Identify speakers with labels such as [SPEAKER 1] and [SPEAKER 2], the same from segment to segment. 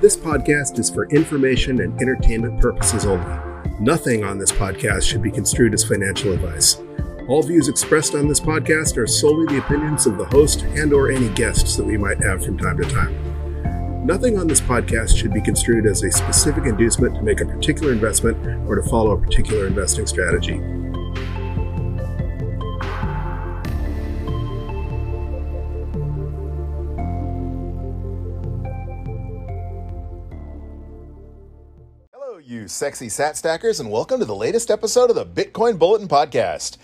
[SPEAKER 1] This podcast is for information and entertainment purposes only. Nothing on this podcast should be construed as financial advice. All views expressed on this podcast are solely the opinions of the host and or any guests that we might have from time to time. Nothing on this podcast should be construed as a specific inducement to make a particular investment or to follow a particular investing strategy.
[SPEAKER 2] Sexy sat stackers, and welcome to the latest episode of the Bitcoin Bulletin Podcast.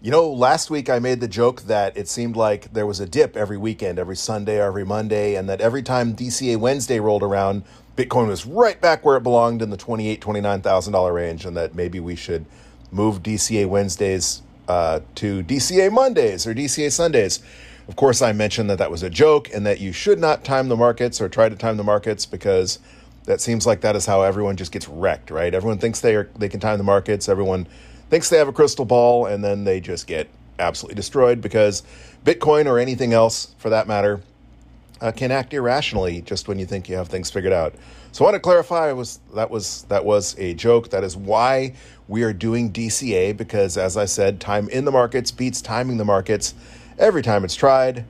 [SPEAKER 2] You know, last week I made the joke that it seemed like there was a dip every weekend, every Sunday every Monday, and that every time DCA Wednesday rolled around, Bitcoin was right back where it belonged in the $28,000, $29,000 range, and that maybe we should move DCA Wednesdays uh, to DCA Mondays or DCA Sundays. Of course, I mentioned that that was a joke and that you should not time the markets or try to time the markets because that seems like that is how everyone just gets wrecked, right? Everyone thinks they are they can time the markets. Everyone thinks they have a crystal ball, and then they just get absolutely destroyed because Bitcoin or anything else, for that matter, uh, can act irrationally just when you think you have things figured out. So I want to clarify was that was that was a joke. That is why we are doing DCA because, as I said, time in the markets beats timing the markets every time it's tried.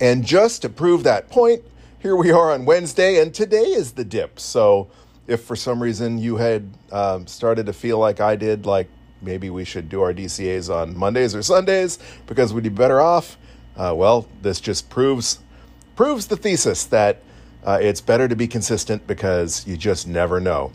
[SPEAKER 2] And just to prove that point, here we are on Wednesday, and today is the dip. So if for some reason you had um, started to feel like I did, like maybe we should do our DCAs on Mondays or Sundays because we'd be better off, uh, well, this just proves proves the thesis that uh, it's better to be consistent because you just never know.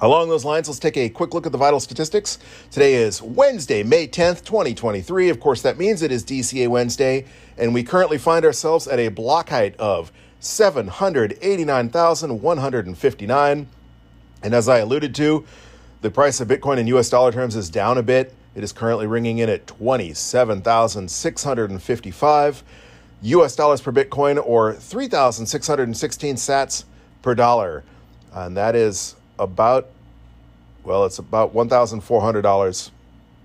[SPEAKER 2] Along those lines, let's take a quick look at the vital statistics. Today is Wednesday, May 10th, 2023. Of course, that means it is DCA Wednesday, and we currently find ourselves at a block height of 789,159. And as I alluded to, the price of Bitcoin in US dollar terms is down a bit. It is currently ringing in at 27,655 US dollars per Bitcoin or 3,616 sats per dollar. And that is about, well, it's about $1,400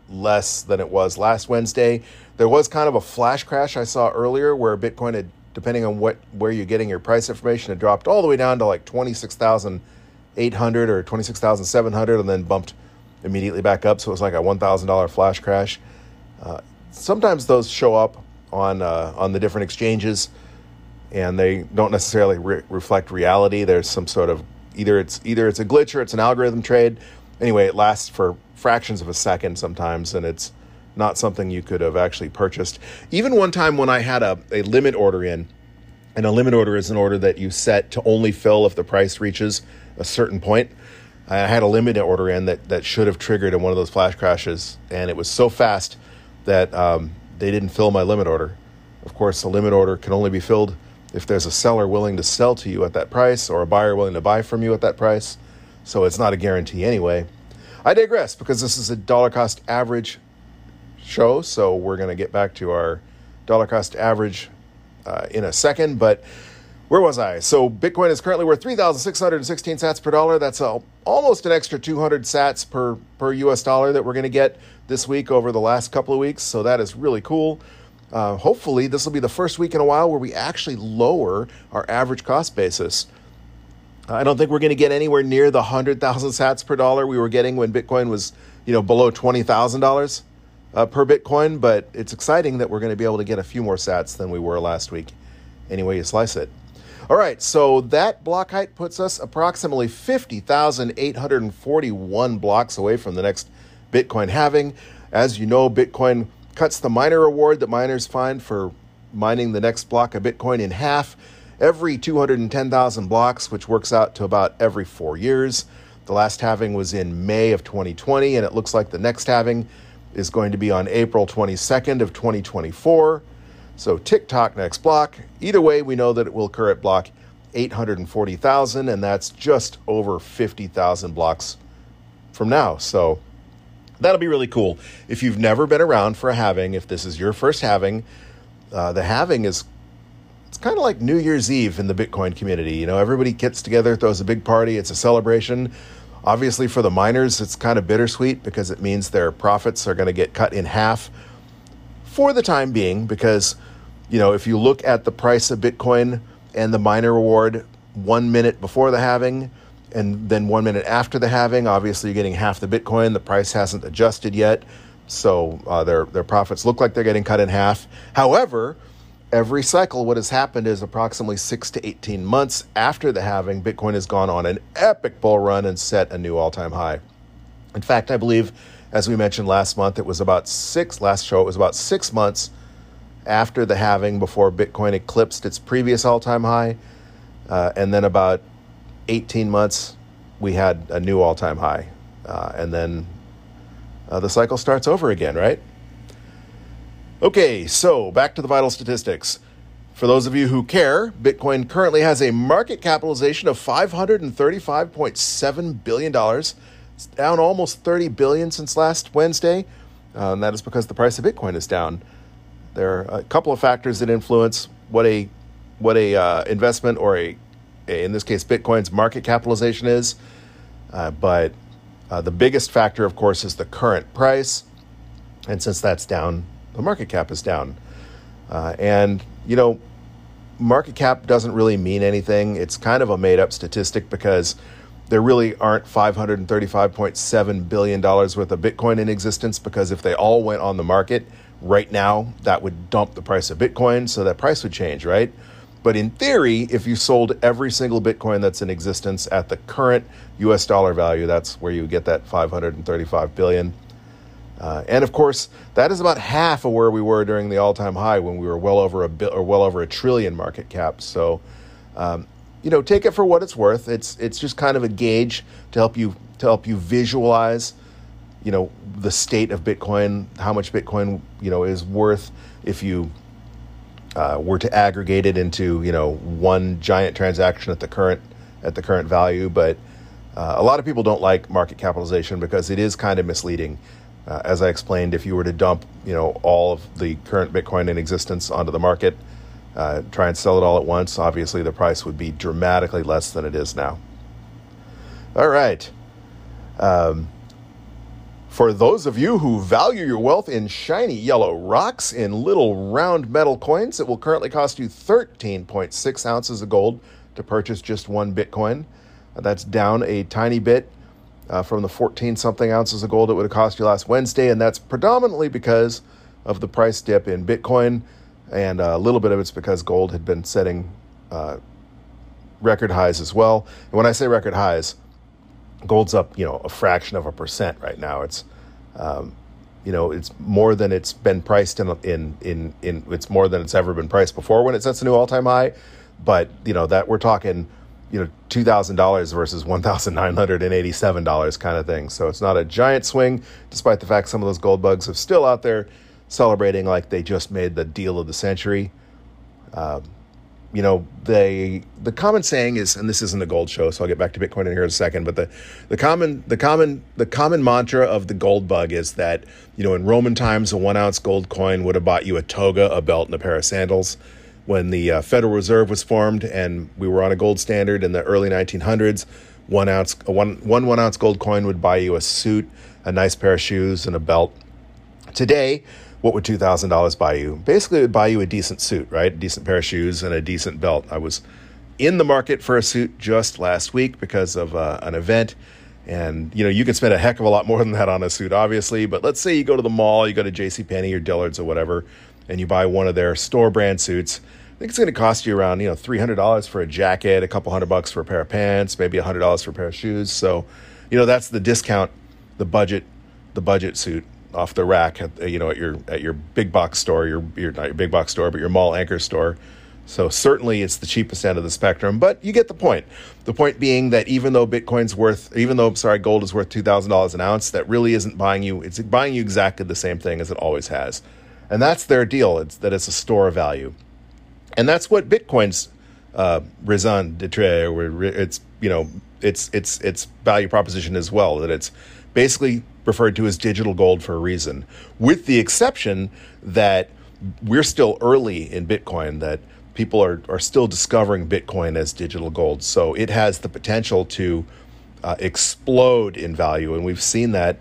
[SPEAKER 2] less than it was last Wednesday. There was kind of a flash crash I saw earlier where Bitcoin had, depending on what where you're getting your price information, it dropped all the way down to like 26,800 or 26,700 and then bumped immediately back up. So it was like a $1,000 flash crash. Uh, sometimes those show up on uh, on the different exchanges, and they don't necessarily re- reflect reality. There's some sort of either it's either it's a glitch or it's an algorithm trade. Anyway, it lasts for fractions of a second sometimes, and it's not something you could have actually purchased. Even one time when I had a, a limit order in, and a limit order is an order that you set to only fill if the price reaches a certain point. I had a limit order in that, that should have triggered in one of those flash crashes, and it was so fast that um, they didn't fill my limit order. Of course, a limit order can only be filled if there's a seller willing to sell to you at that price or a buyer willing to buy from you at that price. So it's not a guarantee anyway. I digress because this is a dollar cost average show, so we're going to get back to our dollar cost average uh, in a second. But where was I? So Bitcoin is currently worth 3,616 sats per dollar. That's a, almost an extra 200 sats per, per US dollar that we're going to get this week over the last couple of weeks. So that is really cool. Uh, hopefully, this will be the first week in a while where we actually lower our average cost basis. I don't think we're going to get anywhere near the 100,000 sats per dollar we were getting when Bitcoin was, you know, below $20,000 uh, per Bitcoin, but it's exciting that we're going to be able to get a few more sats than we were last week, Anyway, you slice it. All right, so that block height puts us approximately 50,841 blocks away from the next Bitcoin halving. As you know, Bitcoin cuts the miner reward that miners find for mining the next block of Bitcoin in half every 210,000 blocks, which works out to about every four years. The last halving was in May of 2020, and it looks like the next halving is going to be on April 22nd of 2024. So tick tock next block. Either way, we know that it will occur at block 840,000, and that's just over 50,000 blocks from now. So that'll be really cool. If you've never been around for a halving, if this is your first halving, uh, the halving is it's kind of like New Year's Eve in the Bitcoin community. You know, everybody gets together, throws a big party, it's a celebration. Obviously, for the miners, it's kind of bittersweet because it means their profits are going to get cut in half for the time being. Because, you know, if you look at the price of Bitcoin and the miner reward one minute before the halving and then one minute after the halving. Obviously, you're getting half the Bitcoin. The price hasn't adjusted yet, so uh, their their profits look like they're getting cut in half. However, every cycle, what has happened is approximately six to 18 months after the halving, Bitcoin has gone on an epic bull run and set a new all time high. In fact, I believe, as we mentioned last month, it was about six, last show, it was about six months after the halving before Bitcoin eclipsed its previous all time high. Uh, and then about 18 months, we had a new all time high. Uh, and then uh, the cycle starts over again, right? Okay, so back to the vital statistics. For those of you who care, Bitcoin currently has a market capitalization of $535.7 billion. It's down almost 30 billion since last Wednesday, uh, and that is because the price of Bitcoin is down. There are a couple of factors that influence what a what a uh, investment or a, a, in this case Bitcoin's market capitalization is, uh, but uh, the biggest factor, of course, is the current price, and since that's down, the market cap is down. Uh, and you know, market cap doesn't really mean anything. It's kind of a made up statistic because there really aren't $535.7 billion worth of Bitcoin in existence because if they all went on the market, right now, that would dump the price of Bitcoin, so that price would change, right? But in theory, if you sold every single Bitcoin that's in existence at the current US dollar value, that's where you would get that 535 billion. Uh, and of course, that is about half of where we were during the all-time high when we were well over a bi- or well over a trillion market cap. So, um, you know, take it for what it's worth. It's it's just kind of a gauge to help you to help you visualize you know the state of Bitcoin, how much Bitcoin you know is worth if you uh, were to aggregate it into you know one giant transaction at the current at the current value. But uh, a lot of people don't like market capitalization because it is kind of misleading. Uh, as I explained, if you were to dump you know all of the current Bitcoin in existence onto the market, uh, try and sell it all at once, obviously the price would be dramatically less than it is now. All right. Um, for those of you who value your wealth in shiny yellow rocks in little round metal coins, it will currently cost you 13.6 ounces of gold to purchase just one Bitcoin. That's down a tiny bit uh, from the 14 something ounces of gold it would have cost you last Wednesday, and that's predominantly because of the price dip in Bitcoin, and a little bit of it's because gold had been setting uh, record highs as well. And when I say record highs, gold's up, you know, a fraction of a percent right now. It's, um, you know, it's more than it's been priced in, in, in, in, it's more than it's ever been priced before when it sets a new all time high. But, you know, that we're talking, you know, $2,000 versus $1,987 kind of thing. So it's not a giant swing, despite the fact some of those gold bugs are still out there celebrating like they just made the deal of the century. Um, you know, they the common saying is, and this isn't a gold show, so I'll get back to Bitcoin in here in a second. But the the common the common the common mantra of the gold bug is that you know in Roman times a one ounce gold coin would have bought you a toga, a belt, and a pair of sandals. When the uh, Federal Reserve was formed and we were on a gold standard in the early 1900s, one ounce one one one ounce gold coin would buy you a suit, a nice pair of shoes, and a belt. Today, what would $2,000 buy you? Basically, it would buy you a decent suit, right? A decent pair of shoes and a decent belt. I was in the market for a suit just last week because of uh, an event. And, you know, you can spend a heck of a lot more than that on a suit, obviously. But let's say you go to the mall, you go to JCPenney or Dillard's or whatever, and you buy one of their store brand suits. I think it's going to cost you around, you know, $300 for a jacket, a couple hundred bucks for a pair of pants, maybe $100 for a pair of shoes. So, you know, that's the discount, the budget, the budget suit off the rack at you know at your at your big box store, your your not your big box store, but your mall anchor store. So certainly it's the cheapest end of the spectrum, but you get the point. The point being that even though Bitcoin's worth, even though sorry, gold is worth two thousand dollars an ounce, that really isn't buying you. It's buying you exactly the same thing as it always has, and that's their deal. It's that it's a store of value, and that's what Bitcoin's uh, raison d'être, or it's you know its its its value proposition as well. That it's basically referred to as digital gold for a reason, with the exception that we're still early in Bitcoin, that people are, are still discovering Bitcoin as digital gold. So it has the potential to uh, explode in value. And we've seen that.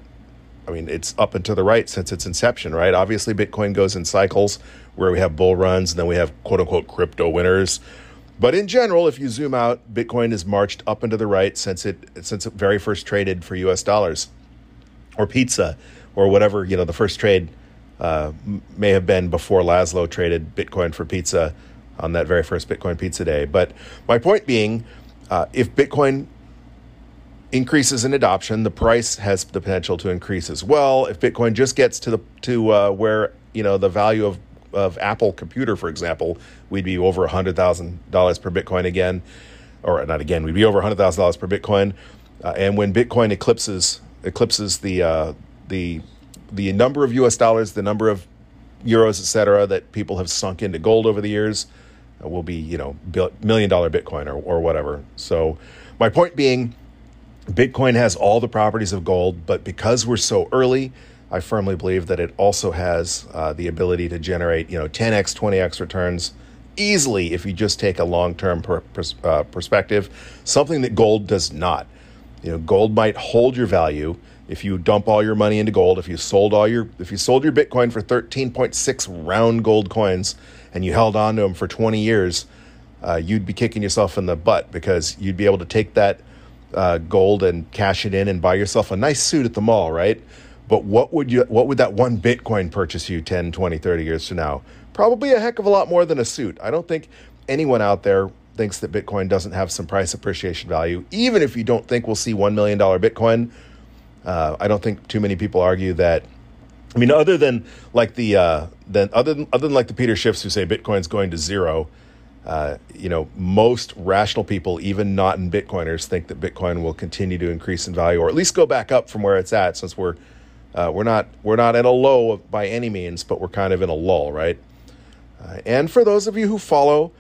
[SPEAKER 2] I mean, it's up and to the right since its inception, right? Obviously, Bitcoin goes in cycles where we have bull runs and then we have quote unquote crypto winters. But in general, if you zoom out, Bitcoin has marched up and to the right since it since it very first traded for U.S. dollars, or pizza, or whatever you know the first trade uh, may have been before Laszlo traded Bitcoin for pizza on that very first Bitcoin pizza day. But my point being, uh, if Bitcoin increases in adoption, the price has the potential to increase as well. If Bitcoin just gets to the to uh, where you know the value of of Apple computer, for example, we'd be over hundred thousand dollars per Bitcoin again, or not again. We'd be over hundred thousand dollars per Bitcoin. Uh, and when Bitcoin eclipses eclipses the uh, the the number of U.S. dollars, the number of euros, et cetera, that people have sunk into gold over the years, uh, will be you know million dollar Bitcoin or or whatever. So my point being Bitcoin has all the properties of gold, but because we're so early, I firmly believe that it also has uh, the ability to generate, you know, 10x, 20x returns easily if you just take a long-term per, uh, perspective. Something that gold does not. You know, gold might hold your value if you dump all your money into gold. If you sold all your, if you sold your Bitcoin for 13.6 round gold coins and you held on to them for 20 years, uh, you'd be kicking yourself in the butt because you'd be able to take that uh, gold and cash it in and buy yourself a nice suit at the mall, right? But what would you what would that one Bitcoin purchase you 10, 20, 30 years from now? Probably a heck of a lot more than a suit. I don't think anyone out there thinks that Bitcoin doesn't have some price appreciation value. Even if you don't think we'll see $1 million Bitcoin, uh, I don't think too many people argue that. I mean, other than like the uh, then other than other than like the Peter Schiffs who say Bitcoin's going to zero, uh, you know, most rational people, even not in Bitcoiners, think that Bitcoin will continue to increase in value, or at least go back up from where it's at. Since we're uh, we're not we're not at a low by any means, but we're kind of in a lull, right? Uh, and for those of you who follow,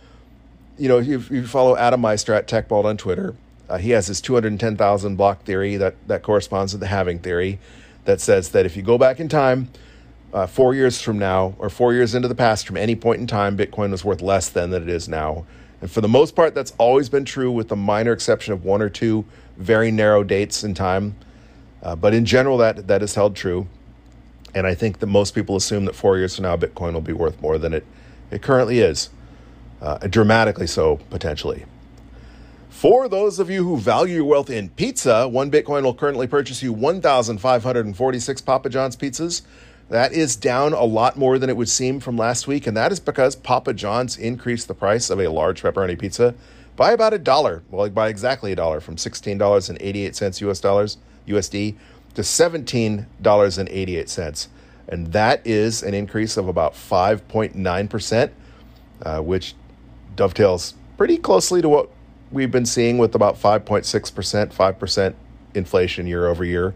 [SPEAKER 2] you know, if you follow Adam Meister at TechBalt on Twitter, uh, he has his 210,000 block theory that that corresponds to the halving theory, that says that if you go back in time uh, four years from now, or four years into the past, from any point in time, Bitcoin was worth less than that it is now. And for the most part, that's always been true, with the minor exception of one or two very narrow dates in time. Uh, but in general, that that is held true. And I think that most people assume that four years from now, Bitcoin will be worth more than it it currently is, uh, dramatically so potentially. For those of you who value your wealth in pizza, one Bitcoin will currently purchase you 1,546 Papa John's pizzas that is down a lot more than it would seem from last week, and that is because Papa John's increased the price of a large pepperoni pizza by about a dollar, well, by exactly a dollar, from sixteen dollars and eighty-eight cents U.S. dollars USD to seventeen dollars and that is an increase of about five point nine percent, uh, which dovetails pretty closely to what we've been seeing with about five point six percent, five percent inflation year over year,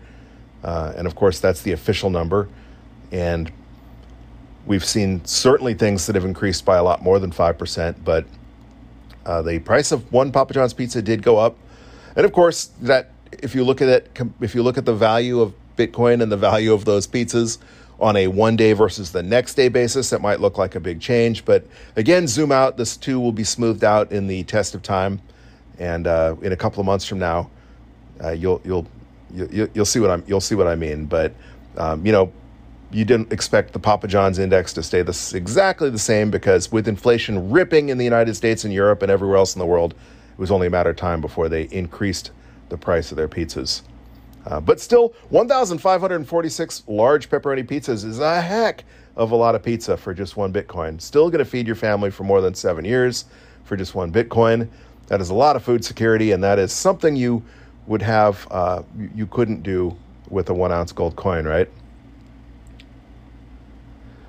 [SPEAKER 2] uh, and of course that's the official number. And we've seen certainly things that have increased by a lot more than 5%, but uh, the price of one Papa John's pizza did go up. And of course, that if you look at it, if you look at the value of Bitcoin and the value of those pizzas on a one day versus the next day basis, that might look like a big change. But again, zoom out. This too will be smoothed out in the test of time, and uh, in a couple of months from now, uh, you'll you'll you, will see what I'm you'll see what I mean. But um, you know, you didn't expect the Papa John's index to stay this exactly the same because with inflation ripping in the United States and Europe and everywhere else in the world, it was only a matter of time before they increased the price of their pizzas. Uh, but still, 1,546 large pepperoni pizzas is a heck of a lot of pizza for just one Bitcoin. Still going to feed your family for more than seven years for just one Bitcoin. That is a lot of food security, and that is something you would have, uh, you couldn't do with a one ounce gold coin, right?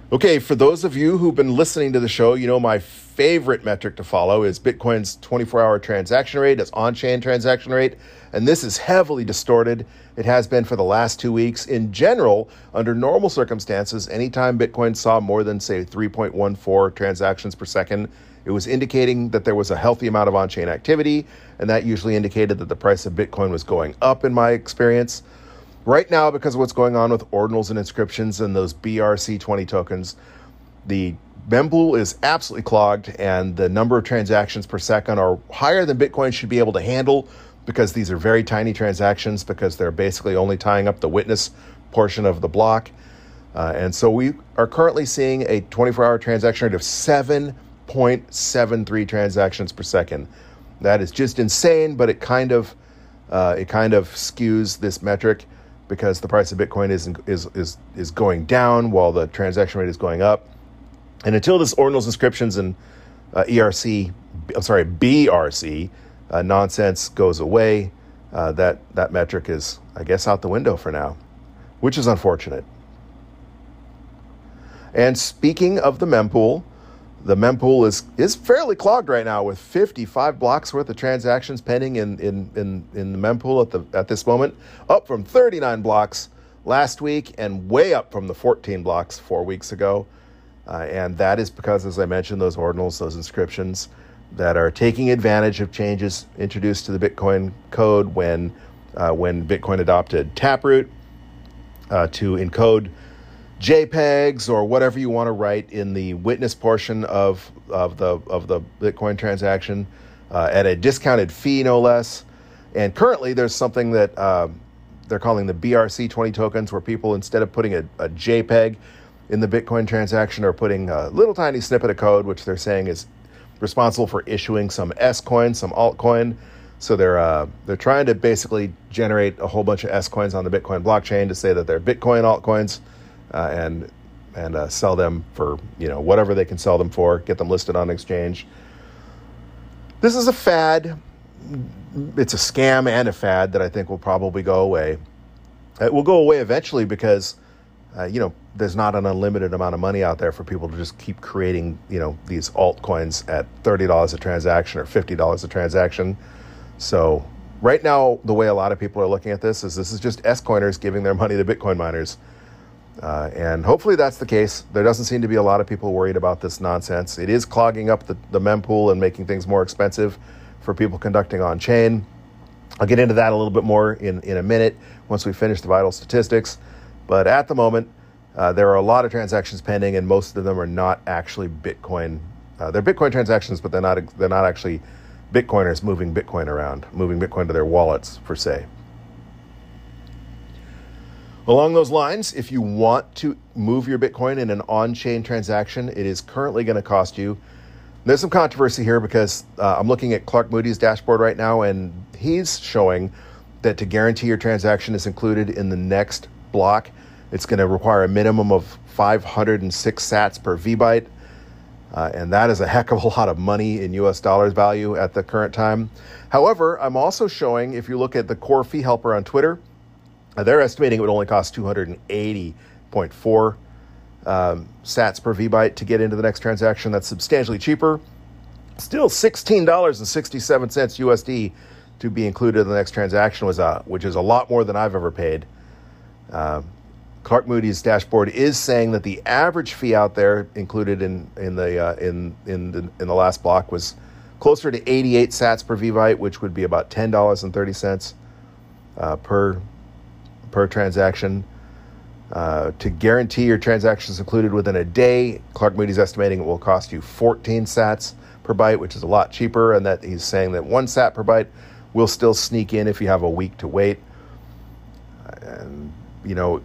[SPEAKER 2] Okay, for those of you who've been listening to the show, you know my favorite metric to follow is Bitcoin's 24 hour transaction rate, its on chain transaction rate. And this is heavily distorted. It has been for the last two weeks. In general, under normal circumstances, anytime Bitcoin saw more than, say, 3.14 transactions per second, it was indicating that there was a healthy amount of on chain activity. And that usually indicated that the price of Bitcoin was going up, in my experience. Right now, because of what's going on with ordinals and inscriptions and those BRC20 tokens, the mempool is absolutely clogged, and the number of transactions per second are higher than Bitcoin should be able to handle because these are very tiny transactions because they're basically only tying up the witness portion of the block. Uh, and so we are currently seeing a 24 hour transaction rate of 7.73 transactions per second. That is just insane, but it kind of uh, it kind of skews this metric because the price of Bitcoin is is is is going down while the transaction rate is going up. And until this ordinals inscriptions and uh, ERC, I'm sorry, BRC uh, nonsense goes away, uh, that that metric is, I guess, out the window for now, which is unfortunate. And speaking of the mempool, the mempool is is fairly clogged right now with 55 blocks worth of transactions pending in in in, in the mempool at the at this moment, up from 39 blocks last week and way up from the 14 blocks four weeks ago. Uh, and that is because, as I mentioned, those ordinals, those inscriptions that are taking advantage of changes introduced to the Bitcoin code when uh, when Bitcoin adopted Taproot uh, to encode JPEGs or whatever you want to write in the witness portion of of the of the Bitcoin transaction uh, at a discounted fee, no less. And currently, there's something that uh, they're calling the BRC20 tokens, where people instead of putting a, a JPEG in the Bitcoin transaction, are putting a little tiny snippet of code, which they're saying is responsible for issuing some S coin, some altcoin. So they're uh, they're trying to basically generate a whole bunch of S coins on the Bitcoin blockchain to say that they're Bitcoin altcoins uh, and and uh, sell them for you know whatever they can sell them for, get them listed on exchange. This is a fad. It's a scam and a fad that I think will probably go away. It will go away eventually because uh, you know there's not an unlimited amount of money out there for people to just keep creating you know these altcoins at thirty dollars a transaction or fifty dollars a transaction. So right now, the way a lot of people are looking at this is this is just S coiners giving their money to Bitcoin miners. Uh, and hopefully that's the case. There doesn't seem to be a lot of people worried about this nonsense. It is clogging up the, the mempool and making things more expensive for people conducting on chain. I'll get into that a little bit more in, in a minute once we finish the vital statistics. But at the moment, uh, there are a lot of transactions pending, and most of them are not actually Bitcoin. Uh, they're Bitcoin transactions, but they're not they're not actually Bitcoiners moving Bitcoin around, moving Bitcoin to their wallets per se. Along those lines, if you want to move your Bitcoin in an on chain transaction, it is currently going to cost you. There's some controversy here because uh, I'm looking at Clark Moody's dashboard right now, and he's showing that to guarantee your transaction is included in the next block, it's going to require a minimum of 506 sats per VByte. Uh, and that is a heck of a lot of money in US dollars value at the current time. However, I'm also showing, if you look at the core fee helper on Twitter, they're estimating it would only cost 280.4 um, sats per VByte to get into the next transaction. That's substantially cheaper. Still $16.67 USD to be included in the next transaction, was uh, which is a lot more than I've ever paid. Uh, Clark Moody's dashboard is saying that the average fee out there included in in the uh, in in the in the last block was closer to 88 sats per VByte, which would be about ten dollars and thirty cents uh, per per transaction. Uh, to guarantee your transactions included within a day, Clark Moody's estimating it will cost you 14 sats per byte, which is a lot cheaper, and that he's saying that one sat per byte will still sneak in if you have a week to wait. And you know,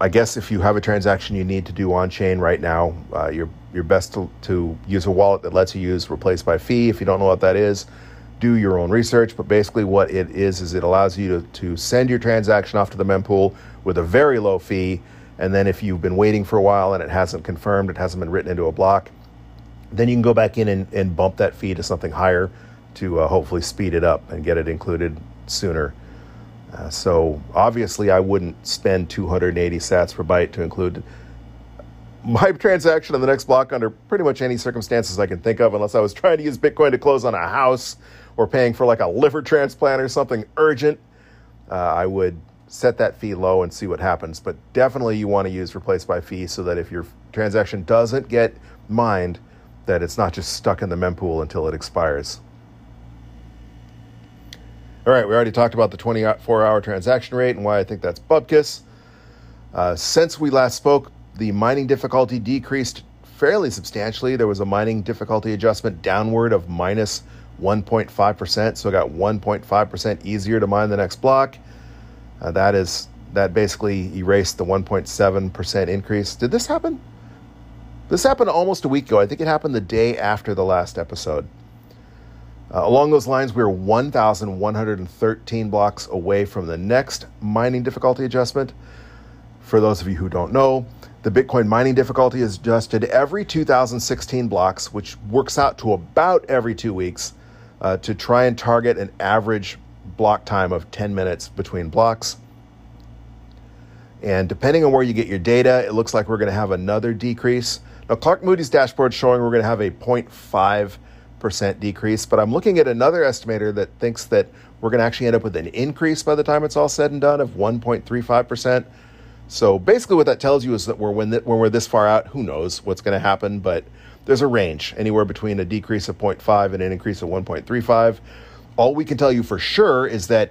[SPEAKER 2] I guess if you have a transaction you need to do on chain right now, uh, you're you're best to, to use a wallet that lets you use replace by fee. If you don't know what that is, do your own research, but basically what it is is it allows you to, to send your transaction off to the mempool with a very low fee. And then if you've been waiting for a while and it hasn't confirmed, it hasn't been written into a block, then you can go back in and, and bump that fee to something higher to uh, hopefully speed it up and get it included sooner. Uh, so obviously, I wouldn't spend 280 sats per byte to include my transaction in the next block under pretty much any circumstances I can think of, unless I was trying to use Bitcoin to close on a house or paying for like a liver transplant or something urgent, uh, I would set that fee low and see what happens. But definitely you want to use replace by fee so that if your transaction doesn't get mined, that it's not just stuck in the mempool until it expires. All right, we already talked about the 24 hour transaction rate and why I think that's bubkiss. Uh, since we last spoke, the mining difficulty decreased fairly substantially. There was a mining difficulty adjustment downward of minus 1.5%, so it got 1.5% easier to mine the next block. Uh, that is that basically erased the 1.7% increase. Did this happen? This happened almost a week ago. I think it happened the day after the last episode. Uh, along those lines, we are 1,113 blocks away from the next mining difficulty adjustment. For those of you who don't know, the Bitcoin mining difficulty is adjusted every 2016 blocks, which works out to about every two weeks uh, to try and target an average block time of 10 minutes between blocks. And depending on where you get your data, it looks like we're going to have another decrease. Now, Clark Moody's dashboard showing we're going to have a 0.5% decrease, but I'm looking at another estimator that thinks that we're going to actually end up with an increase by the time it's all said and done of 1.35%. So basically, what that tells you is that we're when, when we're this far out, who knows what's going to happen, but there's a range anywhere between a decrease of 0.5 and an increase of 1.35. All we can tell you for sure is that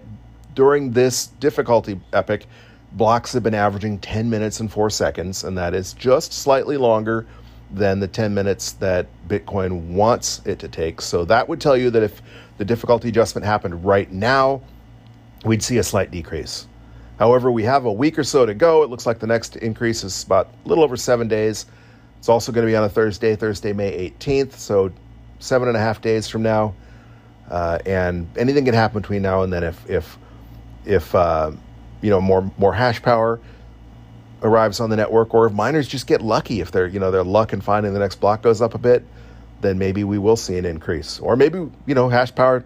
[SPEAKER 2] during this difficulty epoch, blocks have been averaging 10 minutes and 4 seconds, and that is just slightly longer than the 10 minutes that Bitcoin wants it to take. So that would tell you that if the difficulty adjustment happened right now, we'd see a slight decrease. However, we have a week or so to go. It looks like the next increase is about a little over seven days. It's also going to be on a Thursday, Thursday, May 18th, so seven and a half days from now. Uh, and anything can happen between now and then if if if uh, you know more more hash power arrives on the network, or if miners just get lucky, if they're you know their luck in finding the next block goes up a bit, then maybe we will see an increase, or maybe you know hash power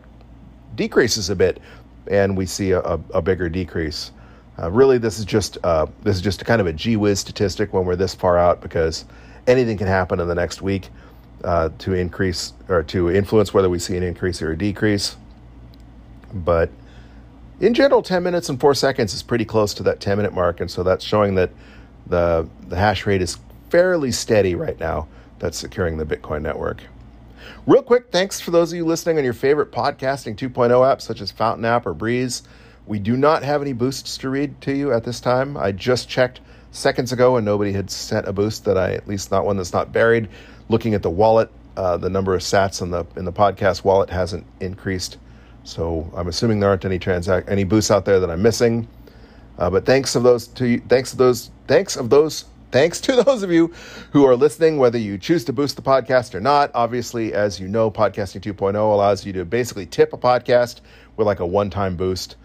[SPEAKER 2] decreases a bit, and we see a, a, a bigger decrease. Uh, really, this is just uh, this is just kind of a gee whiz statistic when we're this far out because anything can happen in the next week uh, to increase or to influence whether we see an increase or a decrease. But in general, 10 minutes and four seconds is pretty close to that 10 minute mark, and so that's showing that the the hash rate is fairly steady right now. That's securing the Bitcoin network. Real quick, thanks for those of you listening on your favorite podcasting 2.0 apps such as Fountain App or Breeze. We do not have any boosts to read to you at this time. I just checked seconds ago and nobody had sent a boost that I, at least not one that's not buried. Looking at the wallet, uh, the number of sats in the in the podcast wallet hasn't increased, so I'm assuming there aren't any transact any boosts out there that I'm missing. Uh, but thanks of those to you, thanks of those thanks of those thanks to those of you who are listening, whether you choose to boost the podcast or not. Obviously, as you know, podcasting 2.0 allows you to basically tip a podcast with like a one-time boost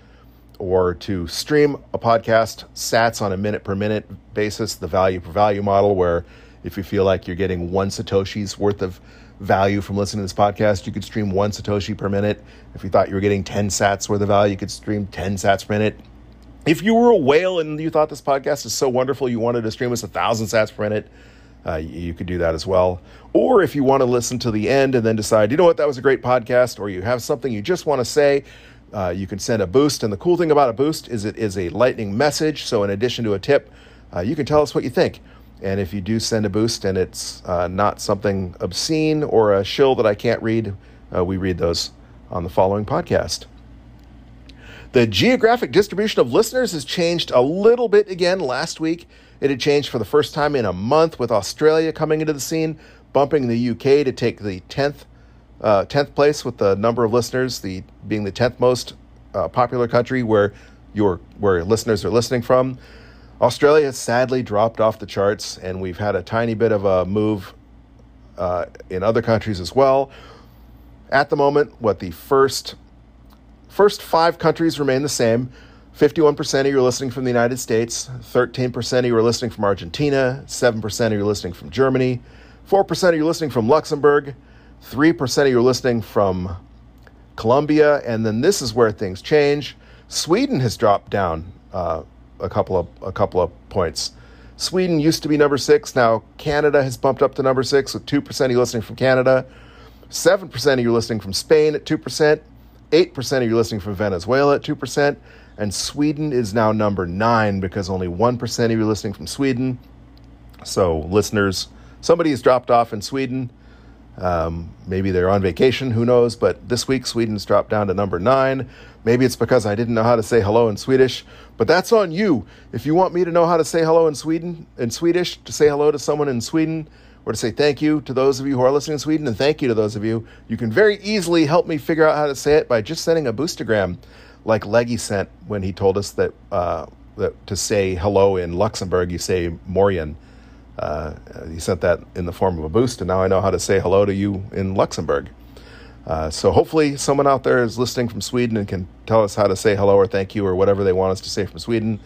[SPEAKER 2] or to stream a podcast sats on a minute per minute basis, the value per value model, where if you feel like you're getting one Satoshi's worth of value from listening to this podcast, you could stream one Satoshi per minute. If you thought you were getting 10 sats worth of value, you could stream 10 sats per minute. If you were a whale and you thought this podcast is so wonderful, you wanted to stream us a thousand sats per minute, uh, you could do that as well. Or if you want to listen to the end and then decide, you know what, that was a great podcast, or you have something you just want to say, uh, you can send a boost, and the cool thing about a boost is it is a lightning message. So, in addition to a tip, uh, you can tell us what you think. And if you do send a boost and it's uh, not something obscene or a shill that I can't read, uh, we read those on the following podcast. The geographic distribution of listeners has changed a little bit again last week. It had changed for the first time in a month with Australia coming into the scene, bumping the UK to take the 10th uh, 10th place with the number of listeners, the being the 10th most uh, popular country where your where listeners are listening from. Australia has sadly dropped off the charts, and we've had a tiny bit of a move uh, in other countries as well. At the moment, what the first first five countries remain the same. 51% of you are listening from the United States, 13% of you are listening from Argentina, 7% of you are listening from Germany, 4% of you are listening from Luxembourg, 3% of you are listening from Colombia, and then this is where things change. Sweden has dropped down uh, a couple of a couple of points. Sweden used to be number six. Now Canada has bumped up to number six with two percent of you listening from Canada, seven percent of you listening from Spain at two percent, eight percent of you listening from Venezuela at two percent, and Sweden is now number nine because only one percent of you listening from Sweden. So listeners, somebody has dropped off in Sweden. Um, maybe they're on vacation, who knows? But this week, Sweden's dropped down to number nine. Maybe it's because I didn't know how to say hello in Swedish, but that's on you. If you want me to know how to say hello in Sweden, in Swedish, to say hello to someone in Sweden, or to say thank you to those of you who are listening in Sweden, and thank you to those of you, you can very easily help me figure out how to say it by just sending a boostagram, like Leggy sent when he told us that, uh, that to say hello in Luxembourg, you say Morian. Uh, he sent that in the form of a boost, and now I know how to say hello to you in Luxembourg. Uh, so hopefully, someone out there is listening from Sweden and can tell us how to say hello or thank you or whatever they want us to say from Sweden.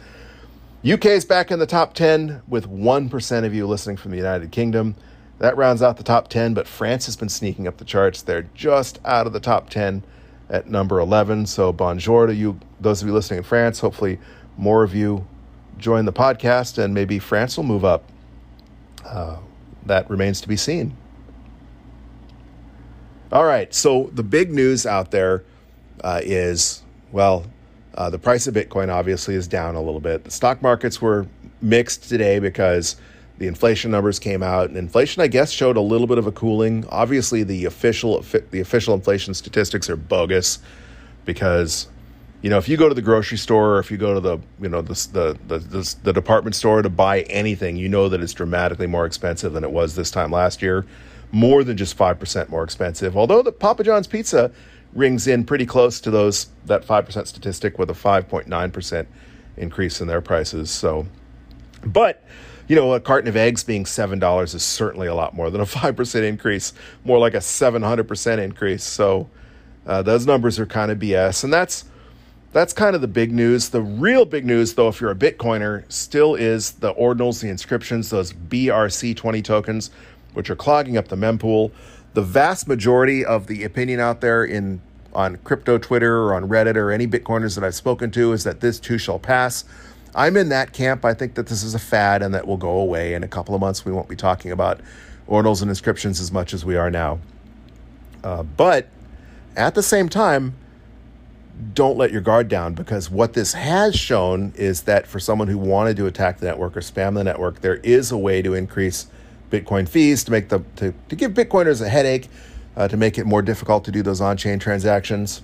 [SPEAKER 2] UK is back in the top 10 with 1% of you listening from the United Kingdom. That rounds out the top 10, but France has been sneaking up the charts. They're just out of the top 10 at number 11. So bonjour to you, those of you listening in France. Hopefully, more of you join the podcast and maybe France will move up. Uh, that remains to be seen. All right, so the big news out there uh, is well, uh, the price of Bitcoin obviously is down a little bit. The stock markets were mixed today because the inflation numbers came out, and inflation, I guess, showed a little bit of a cooling. Obviously, the official the official inflation statistics are bogus because you know if you go to the grocery store or if you go to the you know the the the, the, department store to buy anything, you know that it's dramatically more expensive than it was this time last year, more than just five percent more expensive. Although the Papa John's pizza rings in pretty close to those that five percent statistic with a five point nine percent increase in their prices. So, but you know, a carton of eggs being $7 is certainly a lot more than a 5% increase, more like a 700% increase. So uh, those numbers are kind of BS. And that's, that's kind of the big news. The real big news, though, if you're a Bitcoiner, still is the ordinals, the inscriptions, those BRC20 tokens, which are clogging up the mempool. The vast majority of the opinion out there in on crypto Twitter or on Reddit or any Bitcoiners that I've spoken to is that this too shall pass. I'm in that camp. I think that this is a fad and that will go away. In a couple of months, we won't be talking about ordinals and inscriptions as much as we are now. Uh, but at the same time, don't let your guard down because what this has shown is that for someone who wanted to attack the network or spam the network, there is a way to increase Bitcoin fees to make the to, to give Bitcoiners a headache, uh, to make it more difficult to do those on-chain transactions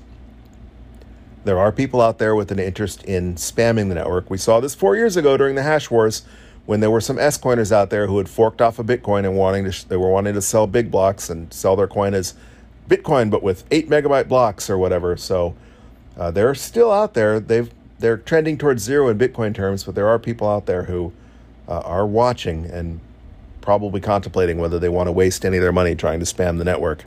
[SPEAKER 2] there are people out there with an interest in spamming the network. We saw this four years ago during the hash wars when there were some S coiners out there who had forked off a Bitcoin and wanting to they were wanting to sell big blocks and sell their coin as Bitcoin, but with eight megabyte blocks or whatever. So uh, they're still out there. They've they're trending towards zero in Bitcoin terms, but there are people out there who uh, are watching and probably contemplating whether they want to waste any of their money trying to spam the network.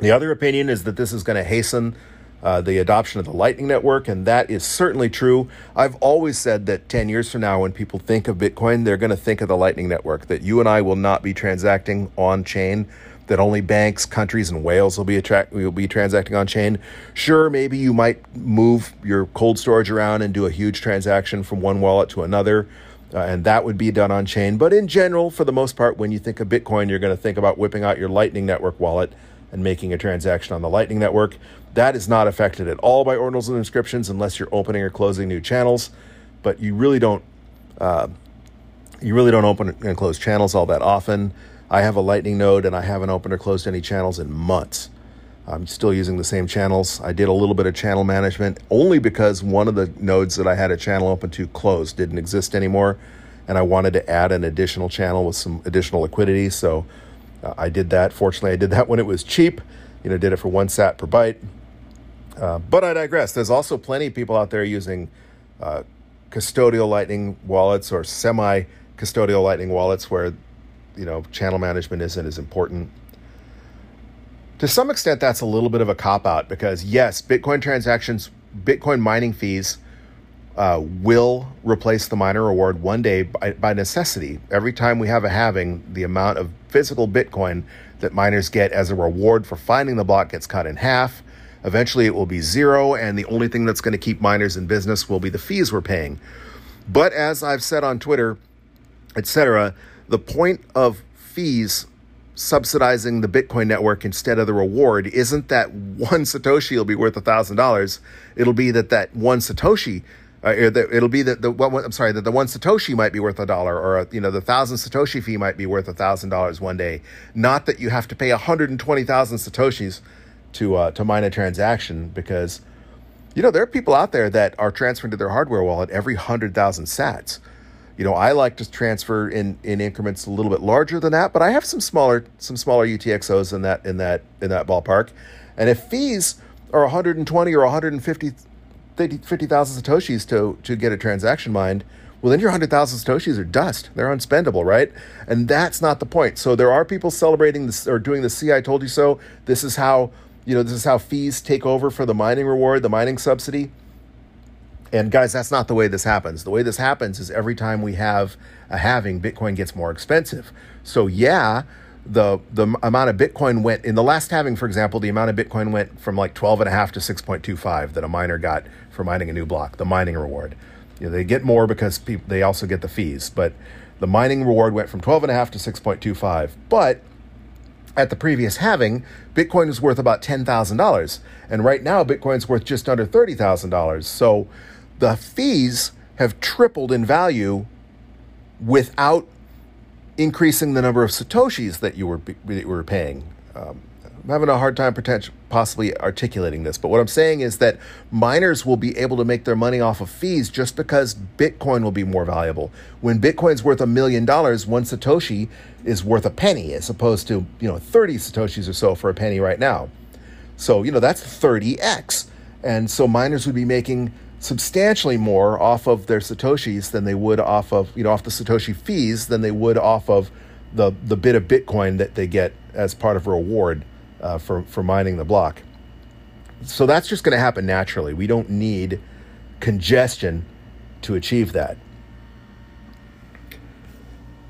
[SPEAKER 2] The other opinion is that this is going to hasten uh, the adoption of the Lightning Network, and that is certainly true. I've always said that 10 years from now, when people think of Bitcoin, they're going to think of the Lightning Network, that you and I will not be transacting on chain. That only banks, countries, and whales will be attract will be transacting on chain. Sure, maybe you might move your cold storage around and do a huge transaction from one wallet to another, uh, and that would be done on chain. But in general, for the most part, when you think of Bitcoin, you're going to think about whipping out your Lightning Network wallet and making a transaction on the Lightning Network. That is not affected at all by ordinals and inscriptions unless you're opening or closing new channels. But you really don't, uh, you really don't open and close channels all that often. I have a Lightning node and I haven't opened or closed any channels in months. I'm still using the same channels. I did a little bit of channel management only because one of the nodes that I had a channel open to closed, didn't exist anymore, and I wanted to add an additional channel with some additional liquidity. So uh, I did that. Fortunately, I did that when it was cheap. You know, did it for one sat per byte. Uh, but I digress. There's also plenty of people out there using uh, custodial Lightning wallets or semi custodial Lightning wallets where, you know, channel management isn't as important. To some extent, that's a little bit of a cop out because, yes, Bitcoin transactions, Bitcoin mining fees uh, will replace the miner reward one day by, by necessity. Every time we have a halving, the amount of physical Bitcoin that miners get as a reward for finding the block gets cut in half Eventually, it will be zero, and the only thing that's going to keep miners in business will be the fees we're paying. But as I've said on Twitter, etc., the point of fees subsidizing the Bitcoin network instead of the reward isn't that one Satoshi will be worth a thousand dollars. It'll be that that one Satoshi, uh, it'll be that the what, I'm sorry that the one Satoshi might be worth a dollar, or a, you know the thousand Satoshi fee might be worth a thousand dollars one day. Not that you have to pay 120,000 Satoshis to uh, to mine a transaction because you know there are people out there that are transferring to their hardware wallet every hundred thousand sats. You know, I like to transfer in in increments a little bit larger than that, but I have some smaller some smaller UTXOs in that in that in that ballpark. And if fees are 120 or 150 50,000 satoshis to to get a transaction mined, well then your 100,000 Satoshis are dust. They're unspendable, right? And that's not the point. So there are people celebrating this or doing the see I told you so. This is how, you know, this is how fees take over for the mining reward, the mining subsidy. And guys, that's not the way this happens. The way this happens is every time we have a halving, Bitcoin gets more expensive. So yeah, the the amount of Bitcoin went in the last halving, for example, the amount of Bitcoin went from like 12 and a half to 6.25 that a miner got for mining a new block, the mining reward. You know, they get more because people, they also get the fees, but the mining reward went from 12 and a half to 6.25. But at the previous halving, Bitcoin was worth about $10,000. And right now, Bitcoin's worth just under $30,000. So the fees have tripled in value without increasing the number of satoshis that you were that you were paying. Um, I'm having a hard time possibly articulating this, but what I'm saying is that miners will be able to make their money off of fees just because Bitcoin will be more valuable. When Bitcoin's worth a million dollars, one satoshi is worth a penny, as opposed to you know 30 satoshis or so for a penny right now. So you know that's 30x, and so miners would be making substantially more off of their satoshis than they would off of you know off the satoshi fees than they would off of the the bit of bitcoin that they get as part of reward uh, for for mining the block. So that's just going to happen naturally. We don't need congestion to achieve that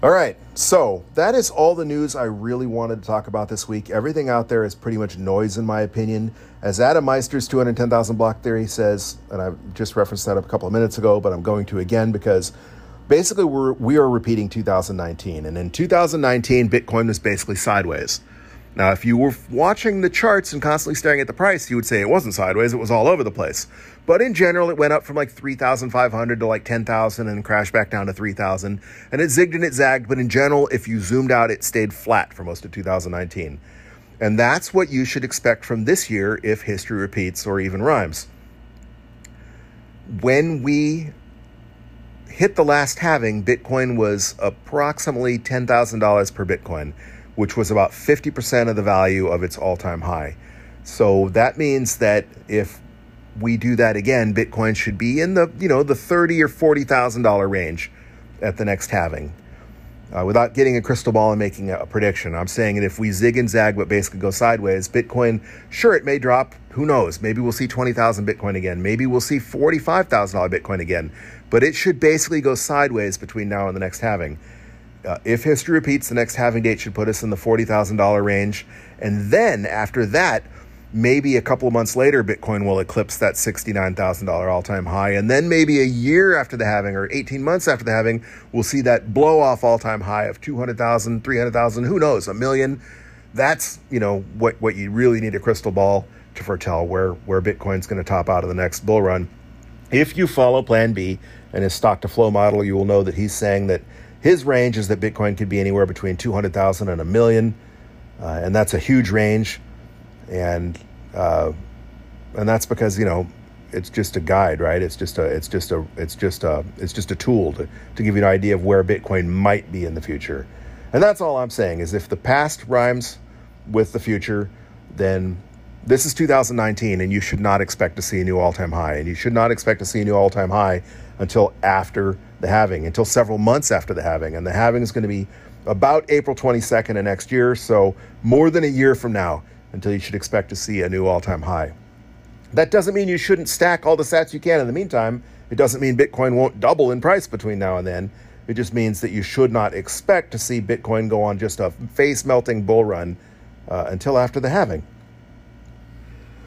[SPEAKER 2] all right so that is all the news I really wanted to talk about this week. Everything out there is pretty much noise, in my opinion. As Adam Meister's 210,000 block theory says, and I just referenced that a couple of minutes ago, but I'm going to again because basically we're, we are repeating 2019. And in 2019, Bitcoin was basically sideways. Now, if you were watching the charts and constantly staring at the price, you would say it wasn't sideways, it was all over the place. But in general, it went up from like 3,500 to like 10,000 and crashed back down to 3,000. And it zigged and it zagged, but in general, if you zoomed out, it stayed flat for most of 2019. And that's what you should expect from this year if history repeats or even rhymes. When we hit the last halving, Bitcoin was approximately $10,000 per Bitcoin which was about 50% of the value of its all time high. So that means that if we do that again, Bitcoin should be in the you know the thirty or forty thousand dollar range at the next halving. Uh, without getting a crystal ball and making a, a prediction, I'm saying that if we zig and zag but basically go sideways, Bitcoin, sure, it may drop. Who knows? Maybe we'll see 20,000 Bitcoin again. Maybe we'll see $45,000 Bitcoin again. But it should basically go sideways between now and the next halving. Uh, if history repeats, the next halving date should put us in the $40,000 range. And then after that, maybe a couple of months later, Bitcoin will eclipse that $69,000 all time high. And then maybe a year after the halving or 18 months after the halving, we'll see that blow off all time high of 200,000, 300,000, who knows, a million. That's, you know, what, what you really need a crystal ball to foretell where, where Bitcoin's going to top out of the next bull run. If you follow Plan B and his stock to flow model, you will know that he's saying that his range is that Bitcoin could be anywhere between 200,000 and a million, uh, and that's a huge range. And uh, and that's because you know it's just a guide, right? It's just a it's just a it's just a it's just a tool to, to give you an idea of where Bitcoin might be in the future. And that's all I'm saying is if the past rhymes with the future, then this is 2019 and you should not expect to see a new all-time high and you should not expect to see a new all-time high until after the halving, until several months after the halving. And the halving is going to be about April 22nd of next year, so more than a year from now until you should expect to see a new all time high. That doesn't mean you shouldn't stack all the sats you can in the meantime. It doesn't mean Bitcoin won't double in price between now and then. It just means that you should not expect to see Bitcoin go on just a face melting bull run uh, until after the halving.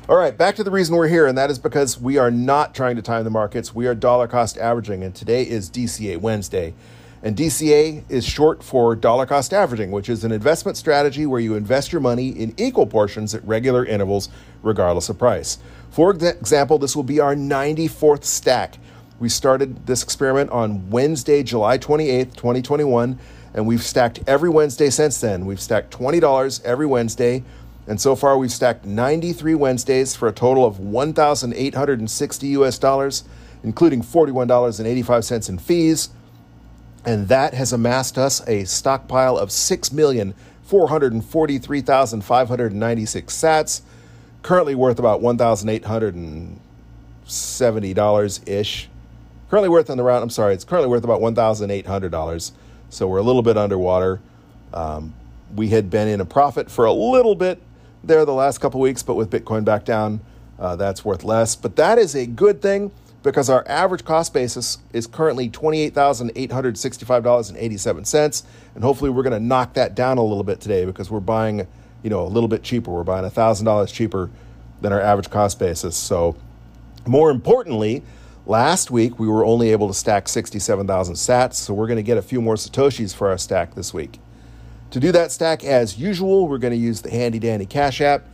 [SPEAKER 2] All right, back to the reason we're here, and that is because we are not trying to time the markets. We are dollar cost averaging, and today is DCA Wednesday. And DCA is short for dollar cost averaging, which is an investment strategy where you invest your money in equal portions at regular intervals, regardless of price. For example, this will be our 94th stack. We started this experiment on Wednesday, July 28th, 2021, and we've stacked every Wednesday since then. We've stacked $20 every Wednesday and so far, we've stacked 93 Wednesdays for a total of 1,860 US dollars, including $41.85 in fees. And that has amassed us a stockpile of 6,443,596 sats, currently worth about $1,870 ish. currently worth on the round. I'm sorry, it's currently worth about one thousand eight hundred dollars. So we're a little bit underwater. Um, we had been in a profit for a little bit there the last couple weeks, but with Bitcoin back down, uh, that's worth less. But that is a good thing because our average cost basis is currently $28,865.87. And hopefully we're going to knock that down a little bit today because we're buying, you know, a little bit cheaper. We're buying $1,000 cheaper than our average cost basis. So more importantly, last week we were only able to stack 67,000 sats. So we're going to get a few more Satoshis for our stack this week. To do that stack as usual, we're going to use the handy dandy Cash App.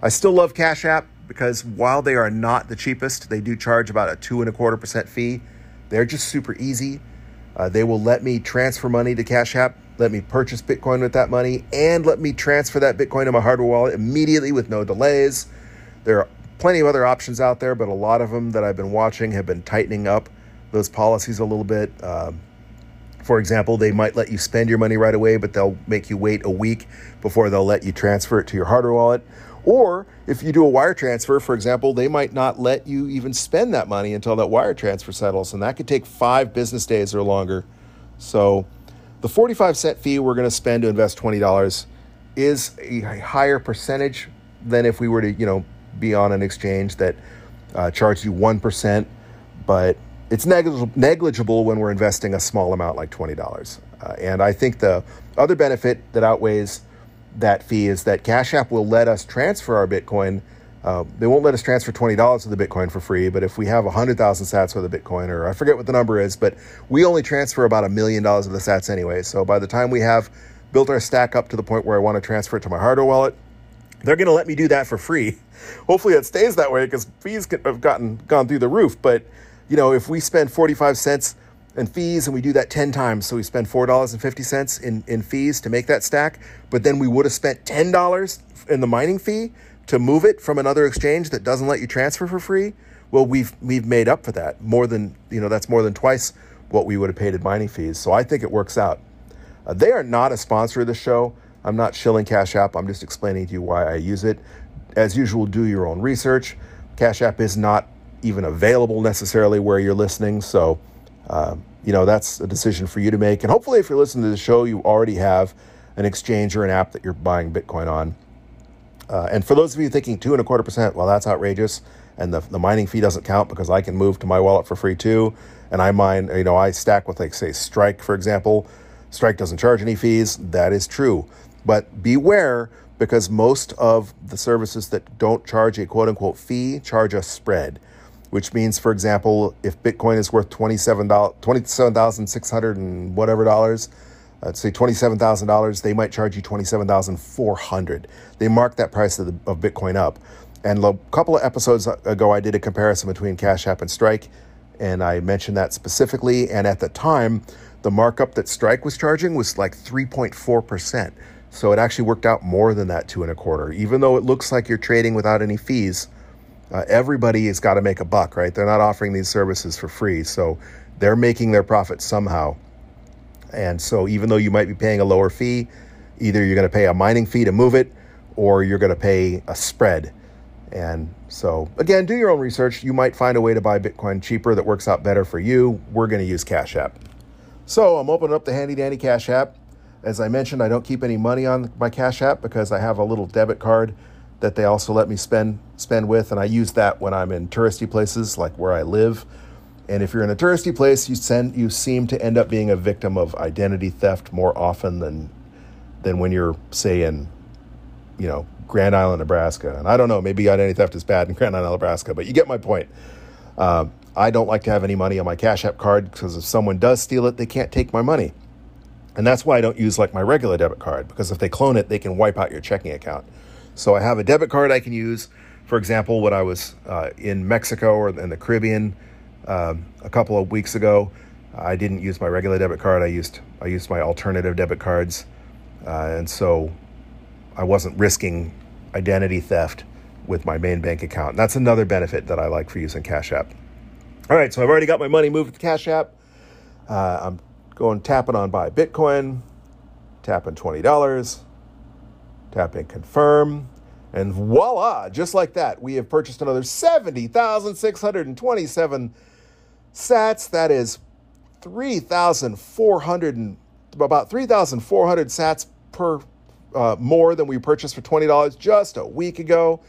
[SPEAKER 2] I still love Cash App because while they are not the cheapest, they do charge about a two and a quarter percent fee. They're just super easy. Uh, they will let me transfer money to Cash App, let me purchase Bitcoin with that money, and let me transfer that Bitcoin to my hardware wallet immediately with no delays. There are plenty of other options out there, but a lot of them that I've been watching have been tightening up those policies a little bit. Uh, for example, they might let you spend your money right away, but they'll make you wait a week before they'll let you transfer it to your hardware wallet. Or if you do a wire transfer, for example, they might not let you even spend that money until that wire transfer settles, and that could take five business days or longer. So, the 45 cent fee we're going to spend to invest $20 is a higher percentage than if we were to, you know, be on an exchange that uh, charges you 1%, but it's negligible, when we're investing a small amount like $20. Uh, and I think the other benefit that outweighs that fee is that Cash App will let us transfer our Bitcoin. Uh, they won't let us transfer $20 of the Bitcoin for free, but if we have 100,000 sats with a Bitcoin, or I forget what the number is, but we only transfer about a million dollars of the sats anyway. So by the time we have built our stack up to the point where I want to transfer it to my hardware wallet, they're going to let me do that for free. Hopefully it stays that way because fees have gotten gone through the roof. But you know, if we spend 45 cents in fees, and we do that 10 times. So we spend $4.50 in, in fees to make that stack, but then we would have spent $10 in the mining fee to move it from another exchange that doesn't let you transfer for free. Well, we've we've made up for that more than you know. That's more than twice what we would have paid in mining fees. So I think it works out. Uh, they are not a sponsor of the show. I'm not shilling Cash App. I'm just explaining to you why I use it. As usual, do your own research. Cash App is not even available necessarily where you're listening. So uh, you know, that's a decision for you to make. And hopefully, if you're listening to the show, you already have an exchange or an app that you're buying Bitcoin on. Uh, and for those of you thinking two and a quarter percent, well, that's outrageous. And the, the mining fee doesn't count because I can move to my wallet for free too. And I mine, you know, I stack with, like, say, Strike, for example. Strike doesn't charge any fees. That is true. But beware because most of the services that don't charge a quote unquote fee charge a spread which means, for example, if Bitcoin is worth 27,600 and whatever dollars, let's say $27,000, they might charge you 27,400. They mark that price of, the, of Bitcoin up. And a couple of episodes ago, I did a comparison between Cash App and Strike, and I mentioned that specifically. And at the time, the markup that Strike was charging was like 3.4%. So it actually worked out more than that two and a quarter. Even though it looks like you're trading without any fees, uh, everybody has got to make a buck, right? They're not offering these services for free. So they're making their profit somehow. And so even though you might be paying a lower fee, either you're going to pay a mining fee to move it or you're going to pay a spread. And so, again, do your own research. You might find a way to buy Bitcoin cheaper that works out better for you. We're going to use Cash App. So, I'm opening up the handy dandy Cash App. As I mentioned, I don't keep any money on my Cash App because I have a little debit card that they also let me spend spend with, and I use that when I'm in touristy places like where I live. And if you're in a touristy place, you send you seem to end up being a victim of identity theft more often than than when you're say in you know Grand Island, Nebraska. And I don't know, maybe identity theft is bad in Grand Island, Nebraska, but you get my point. Uh, I don't like to have any money on my Cash App card because if someone does steal it, they can't take my money. And that's why I don't use like my regular debit card because if they clone it, they can wipe out your checking account. So I have a debit card I can use. For example, when I was uh, in Mexico or in the Caribbean um, a couple of weeks ago, I didn't use my regular debit card. I used I used my alternative debit cards, uh, and so I wasn't risking identity theft with my main bank account. That's another benefit that I like for using Cash App. All right, so I've already got my money moved to Cash App. Uh, I'm going tapping on buy Bitcoin, tapping twenty dollars Tap in confirm. And voila, just like that, we have purchased another 70,627 sats. That is 3,400 about 3,400 sats per uh, more than we purchased for $20 just a week ago.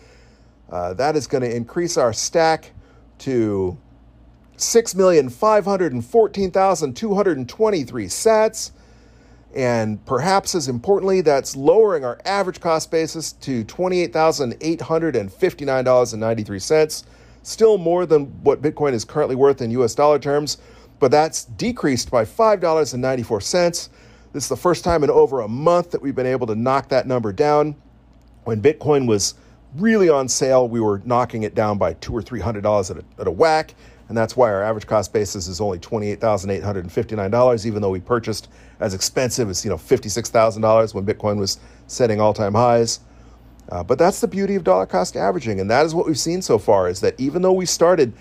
[SPEAKER 2] Uh, that is going to increase our stack to 6,514,223 sats. And perhaps as importantly, that's lowering our average cost basis to $28,859.93. Still more than what Bitcoin is currently worth in US dollar terms, but that's decreased by $5.94. This is the first time in over a month that we've been able to knock that number down. When Bitcoin was really on sale, we were knocking it down by two or three hundred dollars at a, whack, and that's why our average cost basis is only twenty eight thousand eight hundred and fifty nine dollars, even though we purchased as expensive as you know fifty six thousand dollars when Bitcoin was setting all time highs. Uh, but that's the beauty of dollar cost averaging, and that is what we've seen so far. Is that even though we started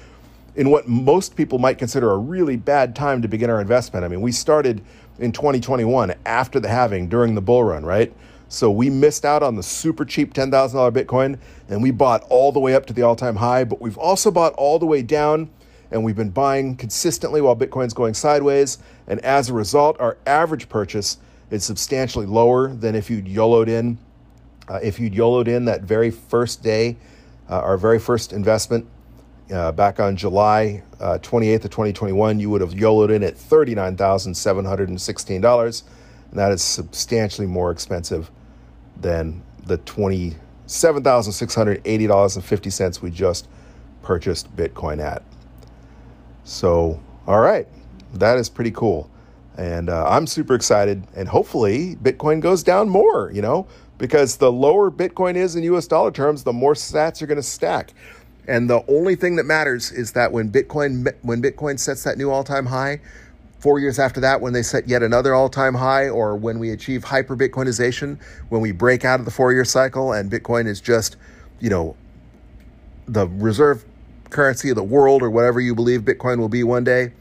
[SPEAKER 2] in what most people might consider a really bad time to begin our investment, I mean, we started in 2021 after the halving during the bull run, right? So we missed out on the super cheap $10,000 Bitcoin and we bought all the way up to the all time high, but we've also bought all the way down and we've been buying consistently while Bitcoin's going sideways. And as a result, our average purchase is substantially lower than if you'd YOLOed in. Uh, if you'd YOLOed in that very first day, uh, our very first investment uh, back on July uh, 28th of 2021, you would have YOLOed in at $39,716. And that is substantially more expensive than the $27,680.50 we just purchased Bitcoin at. So, all right, that is pretty cool. And uh, I'm super excited. And hopefully, Bitcoin goes down more, you know, because the lower Bitcoin is in US dollar terms, the more sats you're going to stack. And the only thing that matters is that when Bitcoin when Bitcoin sets that new all-time high, four years after that, when they set yet another all-time high, or when we achieve hyper Bitcoinization, when we break out of the four-year cycle and Bitcoin is just, you know, the reserve currency of the world or whatever you believe Bitcoin will be one day.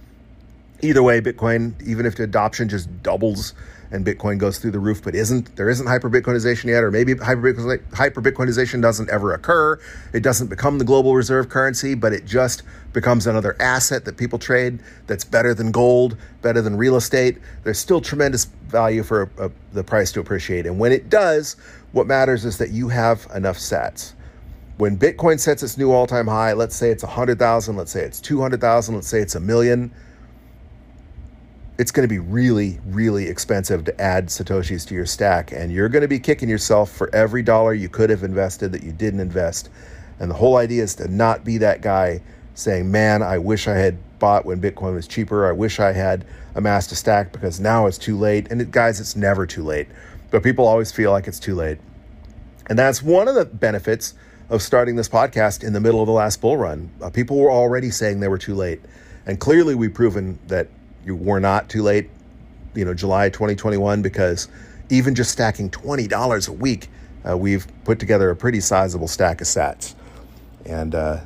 [SPEAKER 2] Either way, Bitcoin, even if the adoption just doubles and Bitcoin goes through the roof, but isn't there isn't hyper Bitcoinization yet, or maybe hyper Bitcoinization doesn't ever occur. It doesn't become the global reserve currency, but it just becomes another asset that people trade that's better than gold, better than real estate. There's still tremendous value for a, a, the price to appreciate, and when it does, what matters is that you have enough sats. When Bitcoin sets its new all-time high, let's say it's 100,000, let's say it's 200,000, let's say it's a million it's going to be really, really expensive to add Satoshis to your stack. And you're going to be kicking yourself for every dollar you could have invested that you didn't invest. And the whole idea is to not be that guy saying, man, I wish I had bought when Bitcoin was cheaper. I wish I had amassed a stack because now it's too late. And it, guys, it's never too late. But people always feel like it's too late. And that's one of the benefits of starting this podcast in the middle of the last bull run. Uh, people were already saying they were too late. And clearly, we've proven that you were not too late, you know, July 2021, because even just stacking $20 a week, uh, we've put together a pretty sizable stack of sats. And, uh,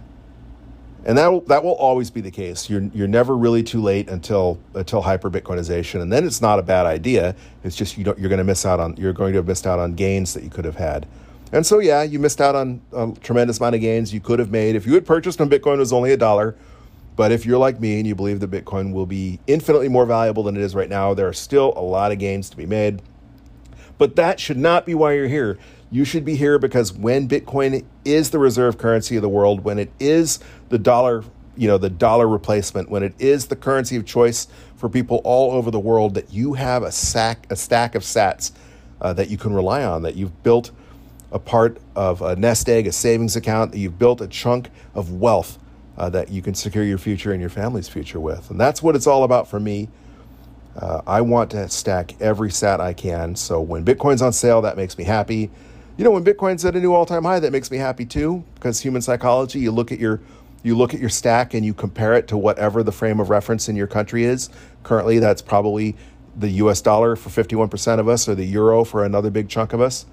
[SPEAKER 2] and that that will always be the case. You're, you're never really too late until until hyper Bitcoinization, and then it's not a bad idea. It's just you don't, you're going to miss out on you're going to have missed out on gains that you could have had. And so yeah, you missed out on a tremendous amount of gains you could have made if you had purchased when Bitcoin was only a dollar but if you're like me and you believe that Bitcoin will be infinitely more valuable than it is right now, there are still a lot of gains to be made. But that should not be why you're here. You should be here because when Bitcoin is the reserve currency of the world, when it is the dollar, you know, the dollar replacement, when it is the currency of choice for people all over the world, that you have a sack, a stack of sats uh, that you can rely on, that you've built a part of a nest egg, a savings account, that you've built a chunk of wealth uh, that you can secure your future and your family's future with. And that's what it's all about for me. Uh, I want to stack every sat I can. So when Bitcoin's on sale, that makes me happy. You know, when Bitcoin's at a new all-time high, that makes me happy too. Because human psychology, you look at your you look at your stack and you compare it to whatever the frame of reference in your country is. Currently, that's probably the U.S. dollar for 51% of us, or the euro for another big chunk of us.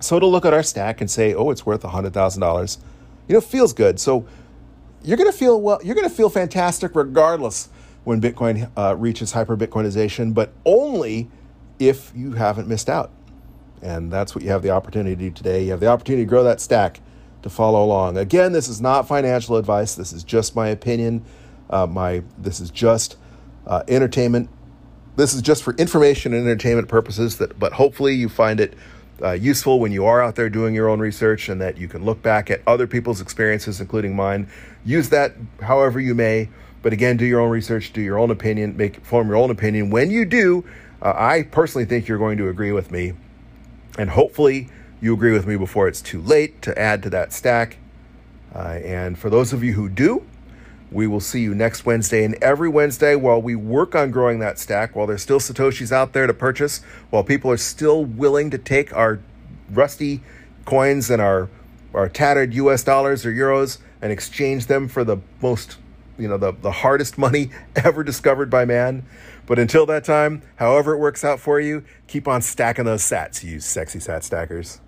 [SPEAKER 2] So to look at our stack and say, "Oh, it's worth $100,000," you know, feels good. So you're going to feel well. You're going to feel fantastic regardless when Bitcoin uh, reaches hyper Bitcoinization, but only if you haven't missed out. And that's what you have the opportunity to do today. You have the opportunity to grow that stack to follow along. Again, this is not financial advice. This is just my opinion. Uh, my this is just uh, entertainment. This is just for information and entertainment purposes. That, but hopefully you find it uh, useful when you are out there doing your own research, and that you can look back at other people's experiences, including mine. Use that however you may. But again, do your own research, do your own opinion, make form your own opinion. When you do, uh, I personally think you're going to agree with me, and hopefully you agree with me before it's too late to add to that stack. Uh, and for those of you who do, we will see you next Wednesday and every Wednesday while we work on growing that stack, while there's still Satoshis out there to purchase, while people are still willing to take our rusty coins and our, our tattered US dollars or euros and exchange them for the most, you know, the, the hardest money ever discovered by man. But until that time, however it works out for you, keep on stacking those sats, you sexy sat stackers.